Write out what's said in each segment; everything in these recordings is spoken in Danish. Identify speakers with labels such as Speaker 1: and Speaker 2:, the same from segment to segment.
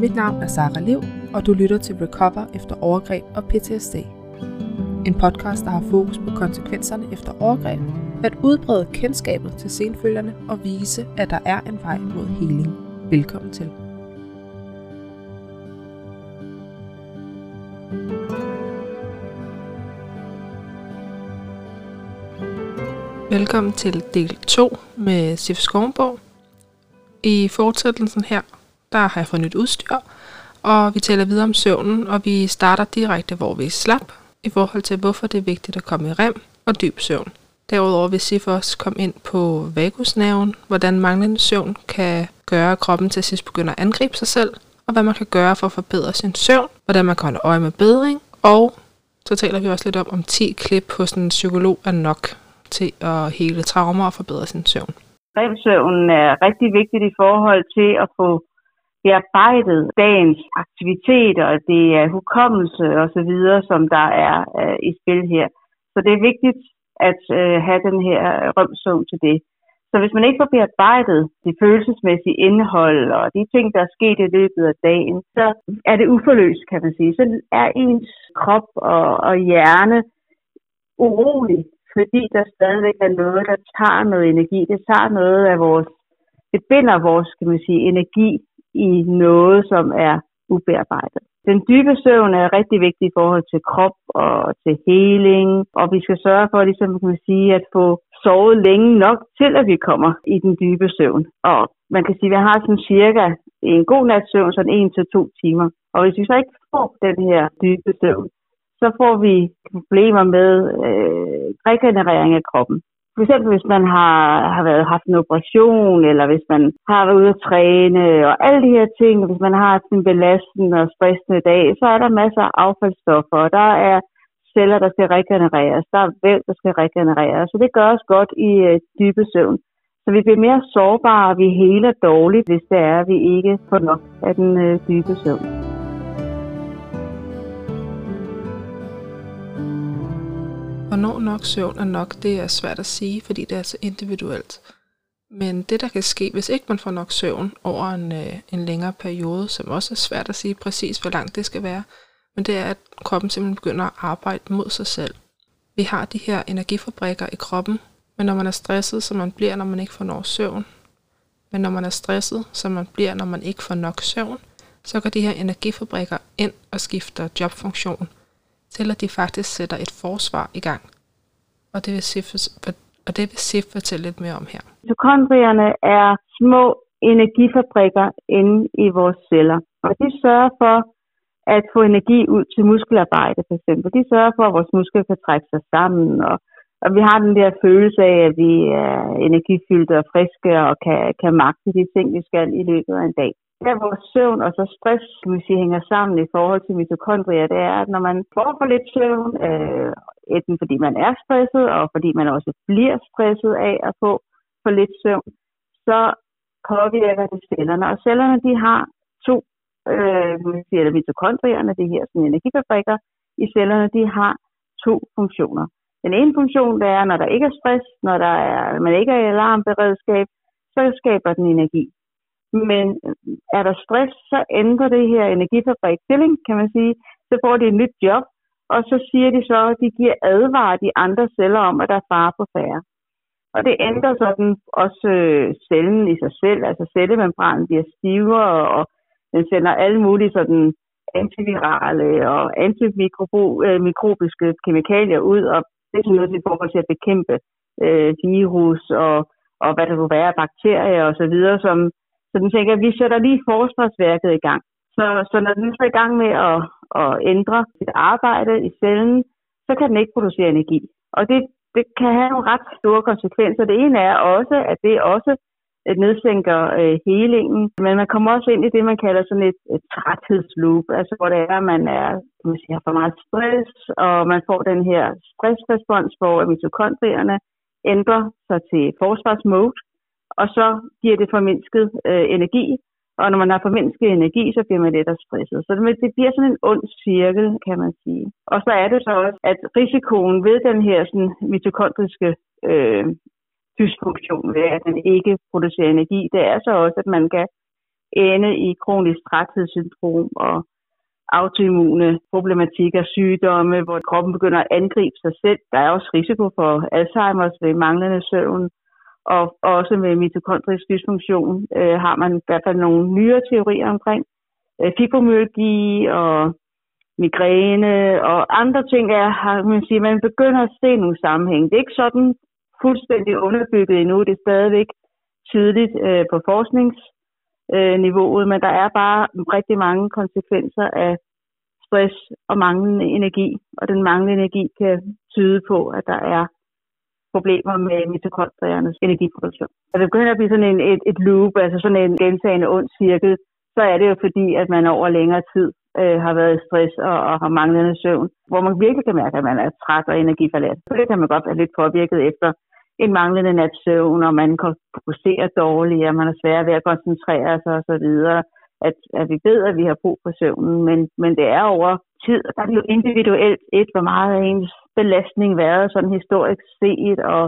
Speaker 1: Mit navn er Sara Liv, og du lytter til Recover efter overgreb og PTSD. En podcast, der har fokus på konsekvenserne efter overgreb, at udbrede kendskabet til senfølgerne og vise, at der er en vej mod healing. Velkommen til. Velkommen til del 2 med Sif Skovborg. I fortsættelsen her, der har jeg fået nyt udstyr, og vi taler videre om søvnen, og vi starter direkte, hvor vi slap, i forhold til, hvorfor det er vigtigt at komme i rem og dyb søvn. Derudover vil Sif også komme ind på vagusnerven, hvordan manglende søvn kan gøre, at kroppen til sidst begynder at angribe sig selv, og hvad man kan gøre for at forbedre sin søvn, hvordan man kan holde øje med bedring, og så taler vi også lidt om, om 10 klip hos en psykolog er nok til at hele traumer og forbedre sin søvn.
Speaker 2: REM-søvnen er rigtig vigtigt i forhold til at få bearbejdet dagens aktiviteter, det er hukommelse og så videre, som der er øh, i spil her. Så det er vigtigt at øh, have den her rømsum til det. Så hvis man ikke får bearbejdet det følelsesmæssige indhold og de ting, der er sket i løbet af dagen, så er det uforløst, kan man sige. Så er ens krop og, og hjerne urolig fordi der stadigvæk er noget, der tager noget energi. Det tager noget af vores, det binder vores, kan man sige, energi i noget, som er ubearbejdet. Den dybe søvn er rigtig vigtig i forhold til krop og til heling, og vi skal sørge for, ligesom kan sige, at få sovet længe nok til, at vi kommer i den dybe søvn. Og man kan sige, at vi har sådan cirka en god nats søvn, sådan en til to timer. Og hvis vi så ikke får den her dybe søvn, så får vi problemer med øh, regenerering af kroppen. For eksempel hvis man har, har været, haft en operation, eller hvis man har været ude at træne, og alle de her ting, hvis man har haft en belastende og stressende dag, så er der masser af affaldsstoffer, og der er celler, der skal regenereres, der er væv, der skal regenereres, så det gør os godt i øh, dybe søvn. Så vi bliver mere sårbare, og vi heler dårligt, hvis det er, at vi ikke får nok af den øh, dybe søvn.
Speaker 1: Hvornår nok søvn er nok, det er svært at sige, fordi det er så individuelt. Men det, der kan ske, hvis ikke man får nok søvn over en, øh, en længere periode, som også er svært at sige præcis, hvor langt det skal være, men det er, at kroppen simpelthen begynder at arbejde mod sig selv. Vi har de her energifabrikker i kroppen, men når man er stresset, som man bliver, når man ikke får nok søvn, men når man er stresset, som man bliver, når man ikke får nok søvn, så går de her energifabrikker ind og skifter jobfunktion til at de faktisk sætter et forsvar i gang. Og det vil Sif, og det vil Sif fortælle lidt mere om her.
Speaker 2: Mitokondrierne er små energifabrikker inde i vores celler, og de sørger for at få energi ud til muskelarbejde for eksempel. De sørger for, at vores muskler kan trække sig sammen, og, og vi har den der følelse af, at vi er energifyldte og friske og kan, kan magte de ting, vi skal i løbet af en dag der vores søvn og så stress, som vi siger, hænger sammen i forhold til mitokondrier, det er, at når man får for lidt søvn, øh, enten fordi man er stresset, og fordi man også bliver stresset af at få for lidt søvn, så påvirker det cellerne. Og cellerne, de har to, øh, man siger, eller mitokondrierne, det her sådan energifabrikker i cellerne, de har to funktioner. Den ene funktion, det er, når der ikke er stress, når der er, man ikke er i alarmberedskab, så skaber den energi. Men øh, er der stress, så ændrer det her energifabrik stilling, kan man sige. Så får de et nyt job, og så siger de så, at de giver advarer de andre celler om, at der er fare på færre. Og det ændrer sådan også øh, cellen i sig selv, altså cellemembranen bliver stivere, og den sender alle mulige sådan antivirale og antimikrobiske øh, kemikalier ud, og det er noget i forhold til at bekæmpe øh, virus og, og hvad der kunne være bakterier og så videre, som, så den tænker, at vi sætter lige forsvarsværket i gang. Så, så når den er i gang med at, at ændre sit arbejde i cellen, så kan den ikke producere energi. Og det, det kan have nogle ret store konsekvenser. Det ene er også, at det også øh, nedsænker øh, helingen, men man kommer også ind i det, man kalder sådan et, et træthedsloop, altså hvor det er, at man er man siger, har for meget stress, og man får den her stressrespons, hvor mitokondrierne ændrer sig til forsvarsmode, og så giver det formindsket øh, energi, og når man har formindsket energi, så bliver man lettere stresset. Så det, det bliver sådan en ond cirkel, kan man sige. Og så er det så også, at risikoen ved den her sådan, mitokondriske øh, dysfunktion, ved at den ikke producerer energi, det er så også, at man kan ende i kronisk træthedssyndrom og autoimmune problematikker, sygdomme, hvor kroppen begynder at angribe sig selv. Der er også risiko for Alzheimer's ved manglende søvn, og også med mitokondrisk dysfunktion øh, har man i hvert fald nogle nyere teorier omkring. Øh, fibromyalgi og migræne og andre ting er, man siger, man begynder at se nogle sammenhæng. Det er ikke sådan fuldstændig underbygget endnu, det er stadigvæk tydeligt øh, på forskningsniveauet, men der er bare rigtig mange konsekvenser af stress og manglende energi, og den manglende energi kan tyde på, at der er problemer med mitokondriernes energiproduktion. Og det begynder at blive sådan en, et, et loop, altså sådan en gentagende ond cirkel, så er det jo fordi, at man over længere tid øh, har været i stress og, og har manglende søvn, hvor man virkelig kan mærke, at man er træt og energiforladt. Så det kan man godt være lidt påvirket efter en manglende natsøvn, og man kan fokusere dårligt, og man er svær ved at koncentrere sig osv. At, at vi ved, at vi har brug for søvnen, men, men det er over tid, og der er det jo individuelt et, hvor meget af ens belastning været sådan historisk set, og,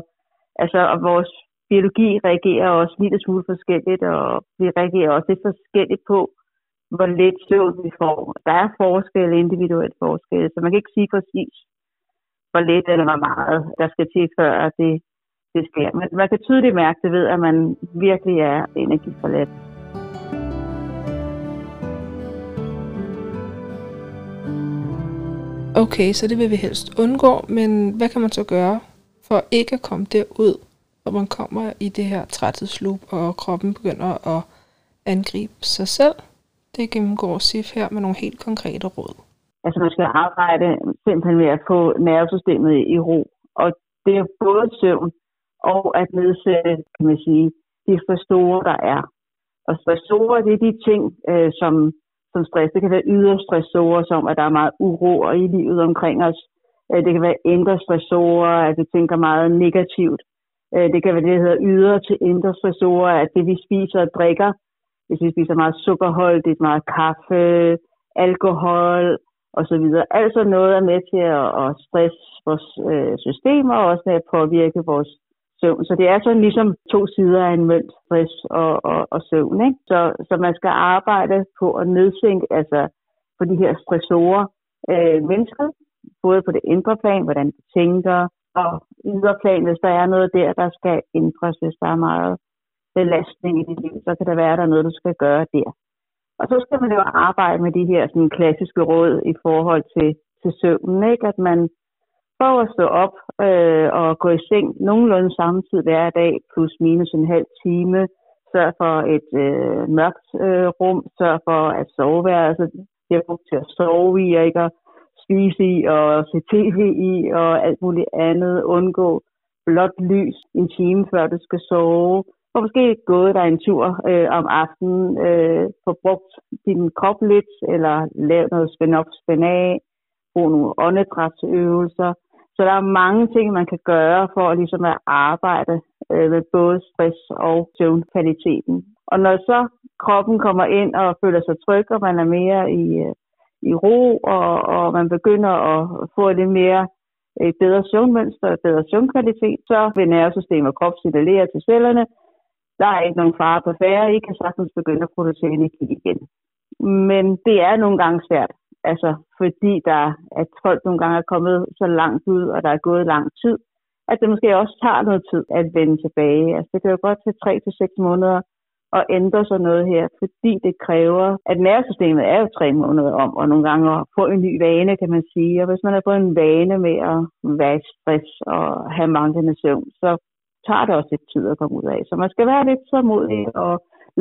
Speaker 2: altså, og vores biologi reagerer også lidt smule forskelligt, og vi reagerer også lidt forskelligt på, hvor lidt søvn vi får. Der er forskelle, individuelt forskelle, så man kan ikke sige præcis, hvor lidt eller hvor meget der skal til, før det, det sker. Men man kan tydeligt mærke det ved, at man virkelig er energiforladt.
Speaker 1: Okay, så det vil vi helst undgå, men hvad kan man så gøre for ikke at komme derud, hvor man kommer i det her træthedsloop, og kroppen begynder at angribe sig selv? Det gennemgår SIF her med nogle helt konkrete råd.
Speaker 2: Altså man skal arbejde simpelthen med at få nervesystemet i ro. Og det er både søvn og at nedsætte, kan man sige, de stressorer, der er. Og stressorer, det er de ting, øh, som, som stress. Det kan være ydre stressorer, som at der er meget uro i livet omkring os. Øh, det kan være indre stressorer, at vi tænker meget negativt. Øh, det kan være det, der hedder ydre til indre stressorer, at det vi spiser og drikker, hvis vi spiser meget sukkerholdigt, meget kaffe, alkohol og så videre. Altså noget er med til at, at stresse vores øh, systemer og også at påvirke vores søvn. Så det er sådan ligesom to sider af en mønt, stress og, og, og søvn. Ikke? Så, så man skal arbejde på at nedsænke altså på de her stressorer øh, mennesker, både på det indre plan, hvordan de tænker, og ydre plan, hvis der er noget der, der skal ændres, hvis der er meget belastning i dit liv, så kan der være, der er noget, du skal gøre der. Og så skal man jo arbejde med de her sådan, klassiske råd i forhold til, til søvnen, ikke? at man Prøv at stå op øh, og gå i seng nogenlunde samtidig hver dag, plus minus en halv time. Sørg for et øh, mørkt øh, rum. Sørg for at soveværelset det er brugt til at sove i, og ikke at spise i og se tv i og alt muligt andet. Undgå blåt lys en time før du skal sove. Og måske gået dig en tur øh, om aftenen, øh, få brugt din krop lidt, eller lav noget spænd op, spænd af, brug nogle åndedrætsøvelser. Så der er mange ting, man kan gøre for at, ligesom at arbejde øh, med både stress og søvnkvaliteten. Og når så kroppen kommer ind og føler sig tryg, og man er mere i, øh, i ro, og, og man begynder at få lidt mere et bedre søvnmønster og bedre søvnkvalitet, så vil nervesystemet og krop signalere til cellerne, der er ikke nogen fare på færre, I kan sagtens begynde at producere energi igen. Men det er nogle gange svært. Altså, fordi der, at folk nogle gange er kommet så langt ud, og der er gået lang tid, at det måske også tager noget tid at vende tilbage. Altså, det kan jo godt tage 3 til seks måneder at ændre sig noget her, fordi det kræver, at nervesystemet er jo tre måneder om, og nogle gange at få en ny vane, kan man sige. Og hvis man har fået en vane med at være i stress og have manglende søvn, så tager det også lidt tid at komme ud af. Så man skal være lidt så modig og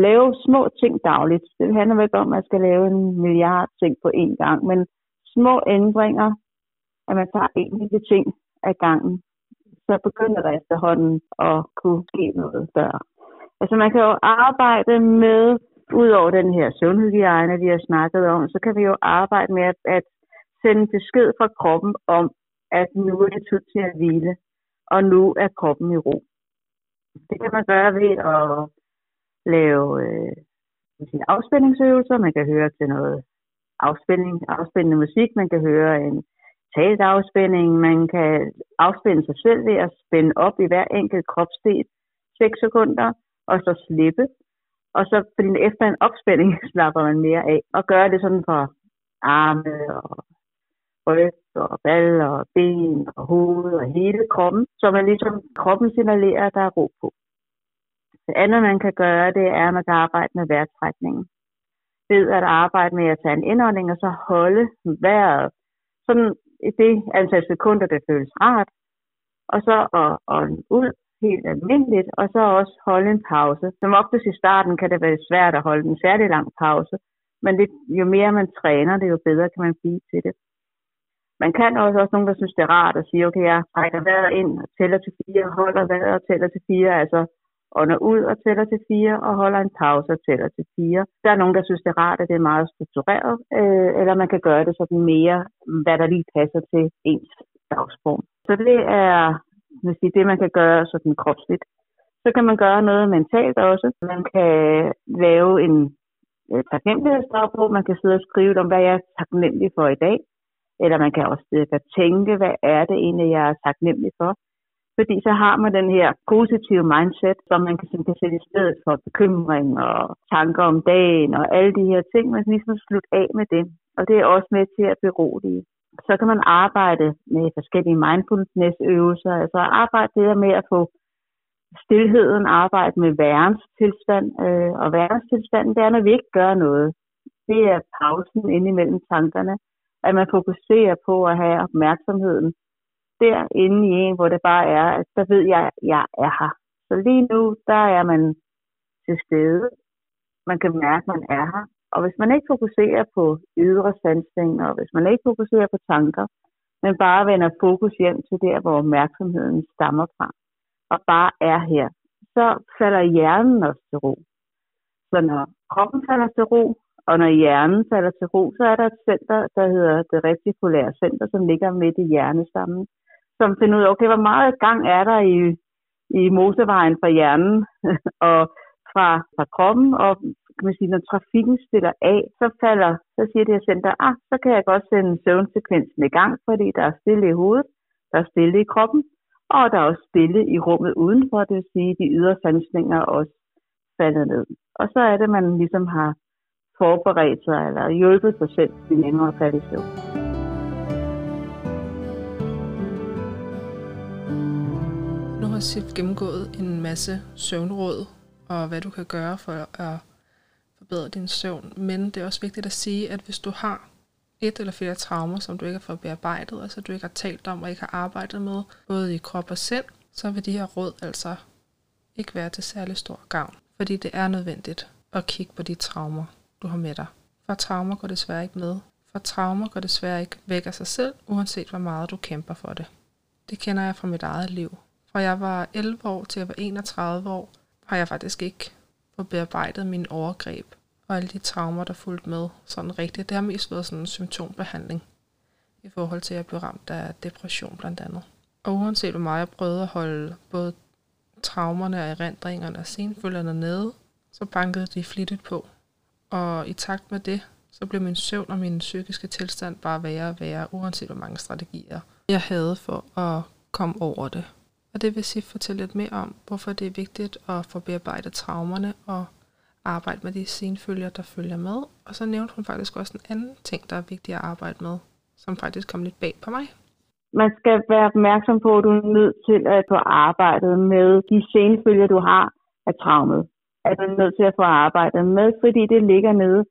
Speaker 2: lave små ting dagligt. Det handler ikke om, at man skal lave en milliard ting på én gang, men små ændringer, at man tager en lille ting ad gangen, så begynder der efterhånden at kunne ske noget større. Altså man kan jo arbejde med, udover den her søvnhygiejne, vi har snakket om, så kan vi jo arbejde med at, at sende besked fra kroppen om, at nu er det tid til at hvile, og nu er kroppen i ro. Det kan man gøre ved at lave øh, afspændingsøvelser, man kan høre til noget afspænding, afspændende musik, man kan høre en talt afspænding, man kan afspænde sig selv ved at spænde op i hver enkelt kropsdel 6 sekunder, og så slippe. Og så fordi efter en opspænding slapper man mere af. Og gør det sådan for arme og ryg og ball og ben og hoved og hele kroppen, så man ligesom kroppen signalerer, at der er ro på. Det andet, man kan gøre, det er, at man kan arbejde med vejrtrækningen. Ved at arbejde med at tage en indånding og så holde vejret sådan i det antal sekunder, det føles rart, og så at ånde ud helt almindeligt, og så også holde en pause. Som oftest i starten kan det være svært at holde en særlig lang pause, men det, jo mere man træner det, jo bedre kan man blive til det. Man kan også, også nogen, der synes, det er rart at sige, okay, jeg trækker vejret ind og tæller til fire, holder vejret og tæller til fire, altså ånder ud og tæller til fire, og holder en pause og tæller til fire. Der er nogen, der synes, det er rart, at det er meget struktureret, øh, eller man kan gøre det sådan mere, hvad der lige passer til ens dagsform. Så det er man sige, det, man kan gøre sådan kropsligt. Så kan man gøre noget mentalt også. Man kan lave en øh, taknemmelighedsdagbog. Man kan sidde og skrive om, hvad jeg er taknemmelig for i dag. Eller man kan også øh, tænke, hvad er det egentlig, jeg er taknemmelig for. Fordi så har man den her positive mindset, som man kan, som kan sætte i stedet for bekymring og tanker om dagen og alle de her ting. Man kan ligesom slutte af med det. Og det er også med til at berolige. Så kan man arbejde med forskellige mindfulness-øvelser, altså arbejde det med at få stillheden, arbejde med værenstilstand. Øh, og værens tilstanden, det er, når vi ikke gør noget. Det er pausen indimellem tankerne, at man fokuserer på at have opmærksomheden derinde i en, hvor det bare er, at så ved jeg, at jeg er her. Så lige nu, der er man til stede. Man kan mærke, at man er her. Og hvis man ikke fokuserer på ydre sansning, og hvis man ikke fokuserer på tanker, men bare vender fokus hjem til der, hvor opmærksomheden stammer fra, og bare er her, så falder hjernen også til ro. Så når kroppen falder til ro, og når hjernen falder til ro, så er der et center, der hedder det retikulære center, som ligger midt i hjernestammen, som finder ud af, okay, hvor meget gang er der i, i motorvejen fra hjernen og fra, fra kroppen, og kan man sige, når trafikken stiller af, så falder, så siger det her center, ah, så kan jeg godt sende søvnsekvensen i gang, fordi der er stille i hovedet, der er stille i kroppen, og der er også stille i rummet udenfor, det vil sige, de ydre sansninger også falder ned. Og så er det, man ligesom har forberedt sig, eller hjulpet sig selv til nemmere at falde i søvn.
Speaker 1: Nu har gennemgået en masse søvnråd, og hvad du kan gøre for at forbedre din søvn. Men det er også vigtigt at sige, at hvis du har et eller flere traumer, som du ikke har fået bearbejdet, altså du ikke har talt om og ikke har arbejdet med, både i krop og sind, så vil de her råd altså ikke være til særlig stor gavn. Fordi det er nødvendigt at kigge på de traumer, du har med dig. For traumer går desværre ikke med. For traumer går desværre ikke væk af sig selv, uanset hvor meget du kæmper for det. Det kender jeg fra mit eget liv. Fra jeg var 11 år til jeg var 31 år, har jeg faktisk ikke fået bearbejdet mine overgreb og alle de traumer, der fulgte med sådan rigtigt. Det har mest været sådan en symptombehandling i forhold til, at jeg blev ramt af depression blandt andet. Og uanset hvor meget jeg prøvede at holde både traumerne og erindringerne og senfølgerne nede, så bankede de flittigt på. Og i takt med det, så blev min søvn og min psykiske tilstand bare værre og værre, uanset hvor mange strategier jeg havde for at komme over det. Og det vil sige fortælle lidt mere om, hvorfor det er vigtigt at få bearbejdet traumerne og arbejde med de senfølger, der følger med. Og så nævnte hun faktisk også en anden ting, der er vigtig at arbejde med, som faktisk kom lidt bag på mig.
Speaker 2: Man skal være opmærksom på, at du er nødt til at få arbejdet med de senfølger, du har af traumet. At du er nødt til at få arbejdet med, fordi det ligger nede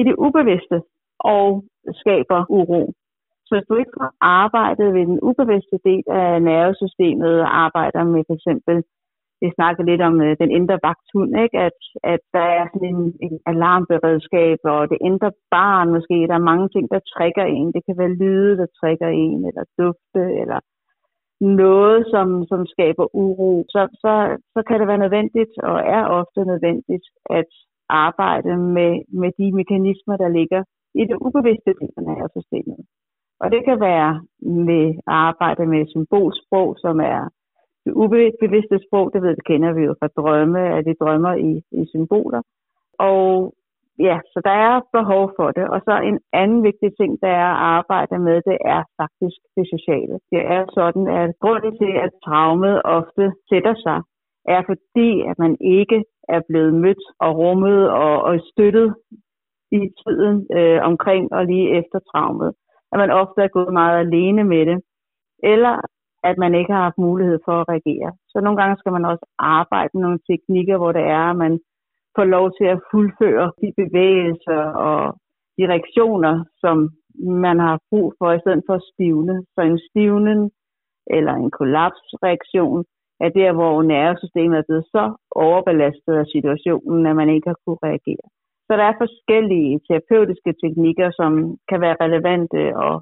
Speaker 2: i det ubevidste og skaber uro. Så hvis du ikke får arbejdet ved den ubevidste del af nervesystemet, arbejder med for eksempel vi snakker lidt om øh, den indre vagthund, ikke? At, at der er sådan en, en alarmberedskab, og det indre barn måske. Der er mange ting, der trigger en. Det kan være lyde, der trigger en, eller dufte, eller noget, som, som skaber uro. Så, så, så kan det være nødvendigt, og er ofte nødvendigt, at arbejde med, med de mekanismer, der ligger i det ubevidste del af nervesystemet. Og det kan være med at arbejde med symbolsprog, som er det ubevidste sprog, det ved, det kender vi jo fra drømme, at vi drømmer i, i symboler. Og ja, så der er behov for det. Og så en anden vigtig ting, der er at arbejde med, det er faktisk det sociale. Det er sådan, at grunden til, at traumet ofte sætter sig, er fordi, at man ikke er blevet mødt og rummet og, og støttet i tiden øh, omkring og lige efter traumet. At man ofte er gået meget alene med det. Eller at man ikke har haft mulighed for at reagere. Så nogle gange skal man også arbejde med nogle teknikker, hvor det er, at man får lov til at fuldføre de bevægelser og de reaktioner, som man har brug for, i stedet for at stivne. Så en stivnen eller en kollapsreaktion er der, hvor nervesystemet er blevet så overbelastet af situationen, at man ikke har kunne reagere. Så der er forskellige terapeutiske teknikker, som kan være relevante at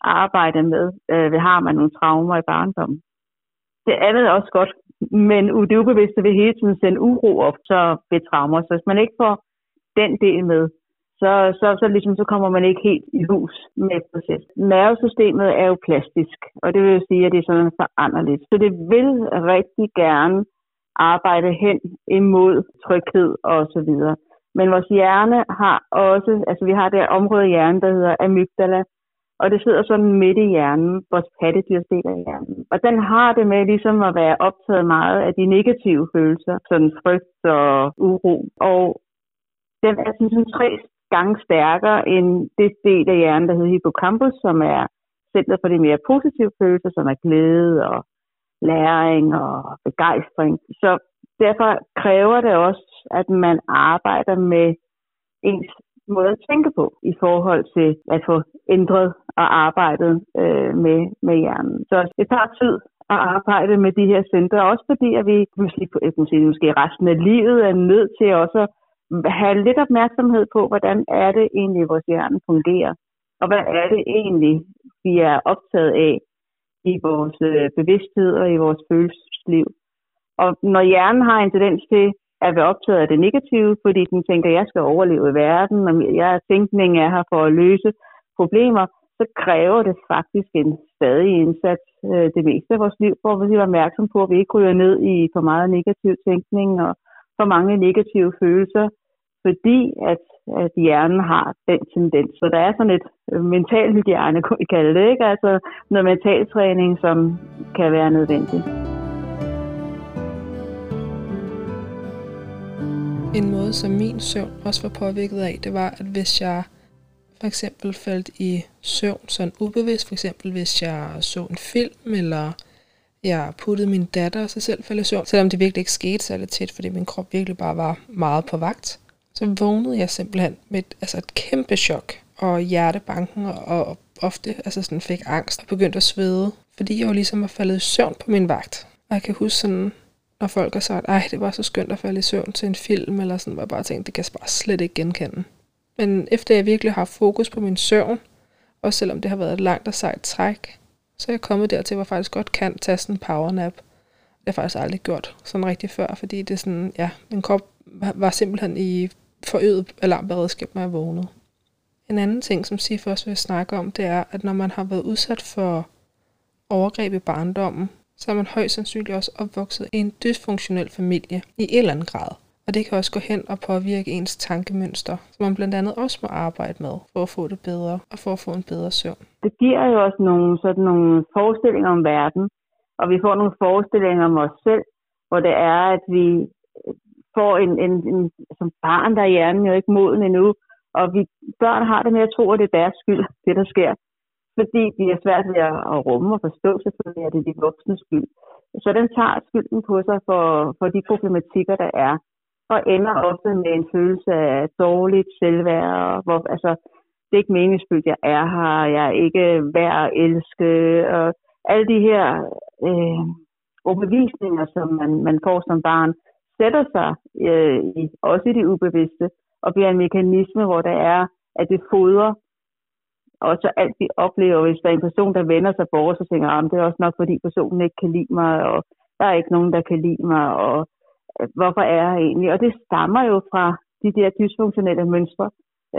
Speaker 2: arbejde med, øh, har man nogle traumer i barndommen. Det andet er også godt, men det ubevidste vil hele tiden sende uro op så ved traumer. Så hvis man ikke får den del med, så, så, så, ligesom, så kommer man ikke helt i hus med processen. Nervesystemet er jo plastisk, og det vil sige, at det er sådan foranderligt. Så det vil rigtig gerne arbejde hen imod tryghed og så videre. Men vores hjerne har også, altså vi har det område i hjernen, der hedder amygdala, og det sidder sådan midt i hjernen, vores pattedyrsdel af hjernen. Og den har det med ligesom at være optaget meget af de negative følelser, sådan frygt og uro. Og den er sådan tre gange stærkere end det del af hjernen, der hedder hippocampus, som er center for de mere positive følelser, som er glæde og læring og begejstring. Så derfor kræver det også, at man arbejder med ens måde at tænke på i forhold til at få ændret og arbejdet øh, med, med hjernen. Så det tager tid at arbejde med de her centre, også fordi at vi måske, jeg kan sige, måske resten af livet er nødt til også at have lidt opmærksomhed på, hvordan er det egentlig, vores hjerne fungerer, og hvad er det egentlig, vi er optaget af i vores øh, bevidsthed og i vores følelsesliv. Og når hjernen har en tendens til at være optaget af det negative, fordi den tænker, at jeg skal overleve i verden, og jeg tænkning er her for at løse problemer, så kræver det faktisk en stadig indsats øh, det meste af vores liv, hvor vi er opmærksom på, at vi ikke ryger ned i for meget negativ tænkning og for mange negative følelser, fordi at, at hjernen har den tendens. Så der er sådan et øh, mental hygiejne, kunne vi kalde det, ikke? altså noget mentaltræning, som kan være nødvendigt.
Speaker 1: En måde, som min søvn også var påvirket af, det var, at hvis jeg for eksempel faldt i søvn sådan ubevidst, for eksempel hvis jeg så en film, eller jeg puttede min datter og sig selv faldt i søvn, selvom det virkelig ikke skete særlig tæt, fordi min krop virkelig bare var meget på vagt, så vågnede jeg simpelthen med et, altså et kæmpe chok, og hjertebanken, og, og ofte altså sådan fik angst og begyndte at svede, fordi jeg jo ligesom var faldet i søvn på min vagt. Og jeg kan huske sådan, når folk har sagt, ej, det var så skønt at falde i søvn til en film, eller sådan, hvor jeg bare tænkte, det kan jeg bare slet ikke genkende. Men efter jeg virkelig har fokus på min søvn, og selvom det har været et langt og sejt træk, så er jeg kommet dertil, hvor jeg faktisk godt kan tage sådan en powernap. Det har jeg faktisk aldrig gjort sådan rigtig før, fordi det er sådan, ja, min krop var simpelthen i forøget alarmberedskab, når jeg vågnede. En anden ting, som Sif også vil snakke om, det er, at når man har været udsat for overgreb i barndommen, så er man højst sandsynligt også opvokset i en dysfunktionel familie i en eller anden grad. Og det kan også gå hen og påvirke ens tankemønster, som man blandt andet også må arbejde med, for at få det bedre og for at få en bedre søvn.
Speaker 2: Det giver jo også nogle, sådan nogle forestillinger om verden, og vi får nogle forestillinger om os selv, hvor det er, at vi får en, en, en som barn, der er hjernen jo ikke moden endnu, og vi børn har det med at tro, at det er deres skyld, det der sker fordi de er svært ved at rumme og forstå, selvfølgelig at det er de voksne skyld. Så den tager skylden på sig for, for de problematikker, der er, og ender ofte med en følelse af dårligt selvværd, hvor, altså, det er ikke meningsfyldt, jeg er her, jeg er ikke værd at elske, og alle de her øh, overbevisninger, som man, man får som barn, sætter sig øh, i, også i det ubevidste, og bliver en mekanisme, hvor der er, at det fodrer og så alt vi oplever, hvis der er en person, der vender sig bort, så tænker jeg, ah, det er også nok, fordi personen ikke kan lide mig, og der er ikke nogen, der kan lide mig, og øh, hvorfor er jeg egentlig? Og det stammer jo fra de der dysfunktionelle mønstre.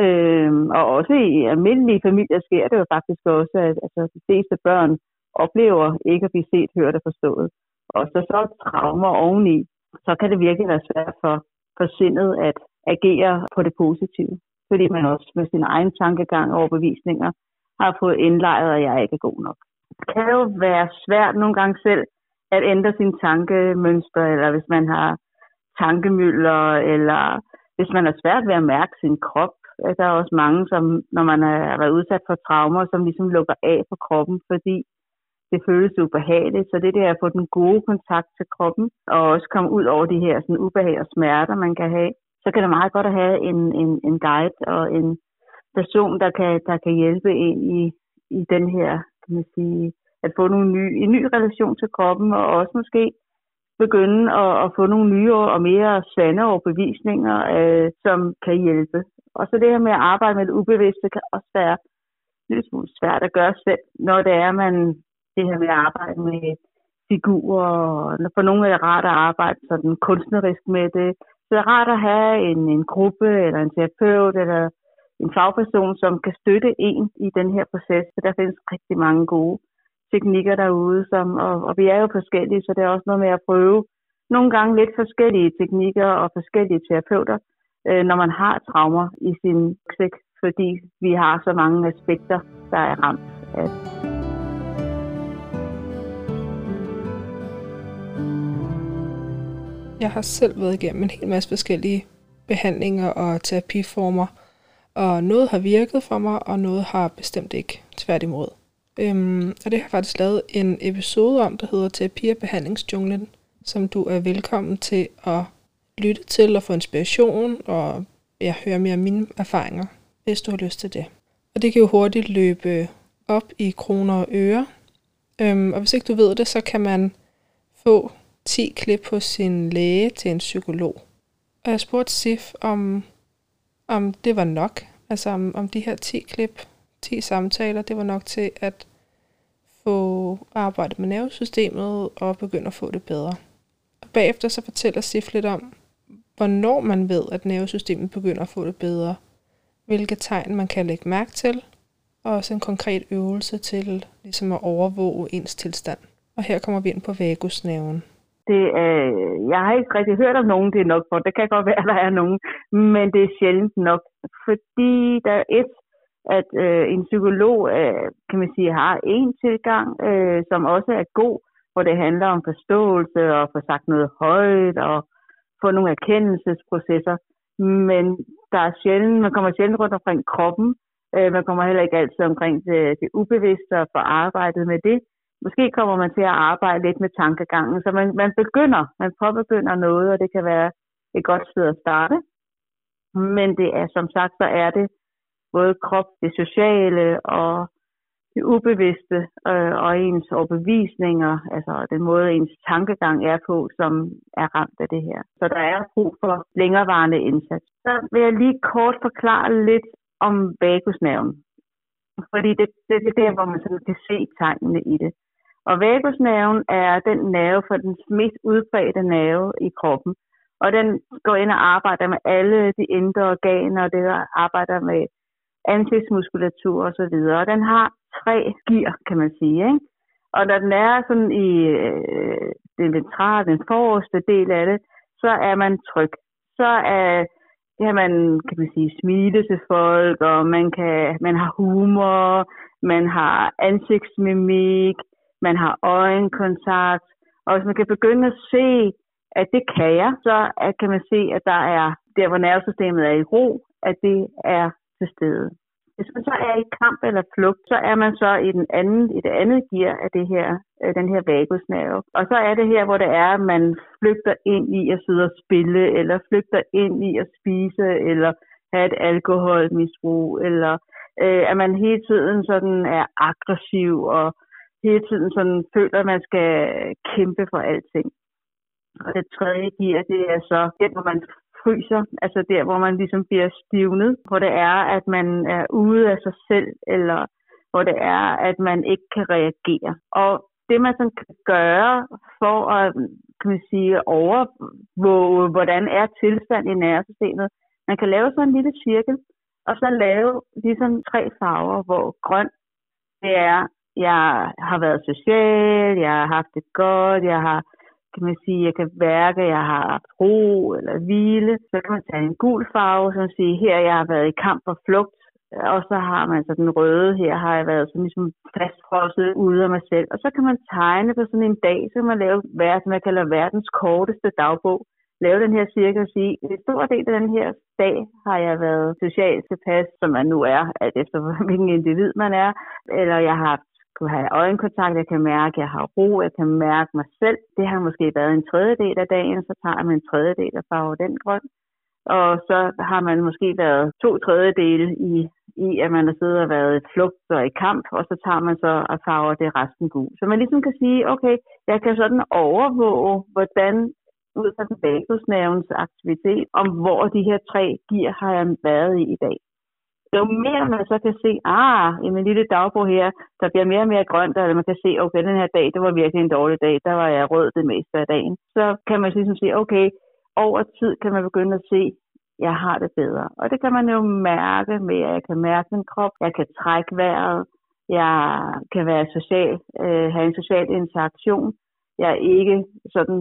Speaker 2: Øhm, og også i almindelige familier sker det jo faktisk også, at altså, de fleste børn oplever ikke at blive set, hørt og forstået. Og så så traumer oveni, så kan det virkelig være svært for, for sindet at agere på det positive fordi man også med sin egen tankegang og overbevisninger har fået indlejret, at jeg ikke er god nok. Det kan jo være svært nogle gange selv at ændre sin tankemønster, eller hvis man har tankemøller, eller hvis man er svært ved at mærke sin krop. Altså, der er også mange, som når man har været udsat for traumer, som ligesom lukker af på kroppen, fordi det føles ubehageligt. Så det der at få den gode kontakt til kroppen, og også komme ud over de her sådan, ubehag og smerter, man kan have, så kan det meget godt at have en, en, en guide og en person, der kan, der kan hjælpe ind i, i den her, kan man sige, at få nogle nye, en ny relation til kroppen, og også måske begynde at, at få nogle nye og mere sande overbevisninger, øh, som kan hjælpe. Og så det her med at arbejde med det ubevidste kan også være lidt svært at gøre selv, når det er, man det her med at arbejde med figurer, og for nogle er det rart at arbejde sådan kunstnerisk med det. Så det er rart at have en, en gruppe, eller en terapeut, eller en fagperson, som kan støtte en i den her proces, for der findes rigtig mange gode teknikker derude, som, og, og vi er jo forskellige, så det er også noget med at prøve nogle gange lidt forskellige teknikker og forskellige terapeuter, øh, når man har traumer i sin rygsæk, fordi vi har så mange aspekter, der er ramt af
Speaker 1: Jeg har selv været igennem en hel masse forskellige behandlinger og terapiformer, og noget har virket for mig, og noget har bestemt ikke tværtimod. Øhm, og det har jeg faktisk lavet en episode om, der hedder Terapi- og behandlingsjunglen, som du er velkommen til at lytte til og få inspiration og ja, høre mere om mine erfaringer, hvis du har lyst til det. Og det kan jo hurtigt løbe op i kroner og øre. Øhm, og hvis ikke du ved det, så kan man få 10 klip hos sin læge til en psykolog. Og jeg spurgte Sif, om, om det var nok. Altså om, om de her 10 klip 10 samtaler, det var nok til at få arbejdet med nervesystemet og begynde at få det bedre. Og bagefter så fortæller Sif lidt om, hvornår man ved, at nervesystemet begynder at få det bedre, hvilke tegn man kan lægge mærke til, og også en konkret øvelse til ligesom at overvåge ens tilstand. Og her kommer vi ind på vagusnerven.
Speaker 2: Det, er, jeg har ikke rigtig hørt om nogen, det er nok for. Det kan godt være, at der er nogen, men det er sjældent nok. Fordi der er et, at øh, en psykolog, øh, kan man sige, har en tilgang, øh, som også er god, hvor det handler om forståelse og få sagt noget højt og få nogle erkendelsesprocesser. Men der er sjældent, man kommer sjældent rundt omkring kroppen. Øh, man kommer heller ikke altid omkring det, det ubevidste og få arbejdet med det. Måske kommer man til at arbejde lidt med tankegangen, så man, man begynder, man påbegynder noget, og det kan være et godt sted at starte. Men det er som sagt, så er det både krop, det sociale og det ubevidste øh, og ens overbevisninger, altså den måde ens tankegang er på, som er ramt af det her. Så der er brug for længerevarende indsats. Så vil jeg lige kort forklare lidt om vagusnerven. Fordi det, det, det er der, hvor man sådan kan se tegnene i det. Og vagusnerven er den nerve for den mest udbredte nerve i kroppen. Og den går ind og arbejder med alle de indre organer, og det arbejder med ansigtsmuskulatur og så videre. Og den har tre gear, kan man sige. Ikke? Og når den er sådan i øh, den ventrale, den forreste del af det, så er man tryg. Så er, kan man, kan man sige, smile til folk, og man, kan, man har humor, man har ansigtsmimik, man har øjenkontakt, og hvis man kan begynde at se, at det kan jeg, så kan man se, at der er, der hvor nervesystemet er i ro, at det er til stede. Hvis man så er i kamp eller flugt, så er man så i, den anden, i det andet gear af det her, øh, den her vagusnerve. Og så er det her, hvor det er, at man flygter ind i at sidde og spille, eller flygter ind i at spise, eller have et alkoholmisbrug, eller øh, at man hele tiden sådan er aggressiv og hele tiden sådan føler, at man skal kæmpe for alting. Og det tredje gear, det er så det, hvor man fryser, altså der, hvor man ligesom bliver stivnet, hvor det er, at man er ude af sig selv, eller hvor det er, at man ikke kan reagere. Og det, man sådan kan gøre for at kan man sige, overvåge, hvordan er tilstand i nervesystemet, man kan lave sådan en lille cirkel, og så lave ligesom tre farver, hvor grøn, det er, jeg har været social, jeg har haft det godt, jeg har kan man sige, jeg kan værke, jeg har haft ro eller hvile. Så kan man tage en gul farve, som siger, her jeg har været i kamp og flugt, og så har man så den røde, her har jeg været sådan ligesom fastfrosset ude af mig selv. Og så kan man tegne på sådan en dag, så kan man lave hvad man kalder verdens korteste dagbog. lave den her cirkel og sige, en stor del af den her dag har jeg været socialt tilpas, som man nu er, alt efter hvilken individ man er, eller jeg har kunne have øjenkontakt, jeg kan mærke, at jeg har ro, jeg kan mærke mig selv. Det har måske været en tredjedel af dagen, så tager man en tredjedel af farver den grøn. Og så har man måske været to tredjedele i, i, at man har siddet og været i flugt og i kamp, og så tager man så og farver det resten gul. Så man ligesom kan sige, okay, jeg kan sådan overvåge, hvordan ud fra den aktivitet, om hvor de her tre gear har jeg været i i dag. Jo mere man så kan se, ah, i min lille dagbog her, der bliver mere og mere grønt, eller man kan se, okay, den her dag, det var virkelig en dårlig dag, der var jeg rød det meste af dagen. Så kan man ligesom sige, okay, over tid kan man begynde at se, jeg har det bedre. Og det kan man jo mærke med, at jeg kan mærke min krop, jeg kan trække vejret, jeg kan være social, øh, have en social interaktion. Jeg er ikke sådan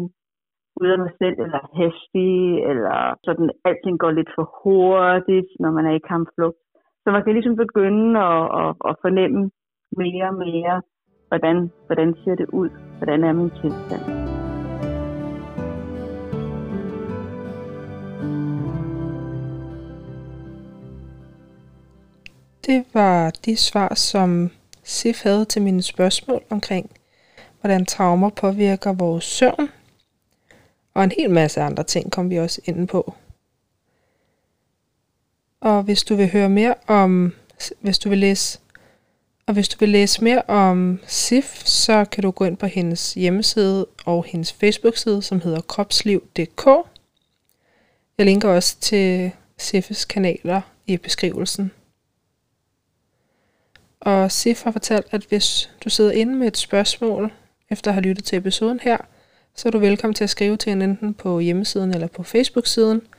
Speaker 2: ud af mig selv, eller hastig, eller sådan, alting går lidt for hurtigt, når man er i kampflugt. Så man kan ligesom begynde at, at, at fornemme mere og mere, hvordan, hvordan ser det ud, hvordan er min tilstand.
Speaker 1: Det var de svar, som Sif havde til mine spørgsmål omkring, hvordan traumer påvirker vores søvn. Og en hel masse andre ting kom vi også ind på. Og hvis du vil høre mere om, hvis du vil læse, og hvis du vil læse mere om SIF, så kan du gå ind på hendes hjemmeside og hendes Facebook-side, som hedder kropsliv.dk. Jeg linker også til SIFs kanaler i beskrivelsen. Og Sif har fortalt, at hvis du sidder inde med et spørgsmål, efter at have lyttet til episoden her, så er du velkommen til at skrive til hende enten på hjemmesiden eller på Facebook-siden –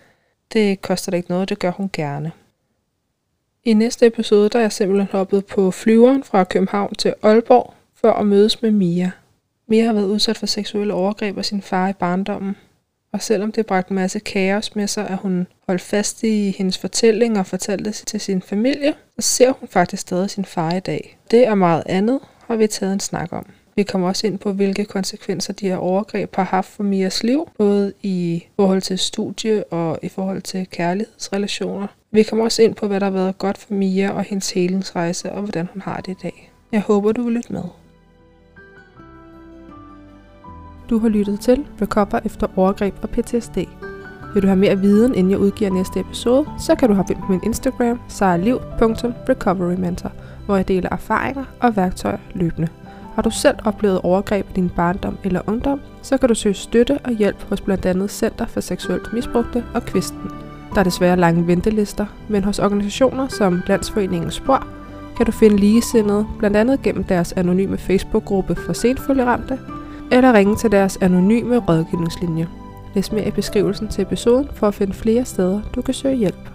Speaker 1: det koster da ikke noget, det gør hun gerne. I næste episode, der er jeg simpelthen hoppet på flyveren fra København til Aalborg for at mødes med Mia. Mia har været udsat for seksuelle overgreb af sin far i barndommen. Og selvom det bragte en masse kaos med sig, at hun holdt fast i hendes fortælling og fortalte det til sin familie, så ser hun faktisk stadig sin far i dag. Det og meget andet har vi taget en snak om. Vi kommer også ind på, hvilke konsekvenser de her overgreb har haft for Mias liv, både i forhold til studie og i forhold til kærlighedsrelationer. Vi kommer også ind på, hvad der har været godt for Mia og hendes helingsrejse, og hvordan hun har det i dag. Jeg håber, du vil lytte med. Du har lyttet til Recover efter overgreb og PTSD. Vil du have mere viden, inden jeg udgiver næste episode, så kan du hoppe ind på min Instagram, sejrliv.recoverymentor, hvor jeg deler erfaringer og værktøjer løbende. Har du selv oplevet overgreb i din barndom eller ungdom, så kan du søge støtte og hjælp hos blandt andet Center for Seksuelt Misbrugte og Kvisten. Der er desværre lange ventelister, men hos organisationer som Landsforeningen Spor kan du finde ligesindede, blandt andet gennem deres anonyme Facebook-gruppe for senfølgeramte, eller ringe til deres anonyme rådgivningslinje. Læs mere i beskrivelsen til episoden for at finde flere steder, du kan søge hjælp.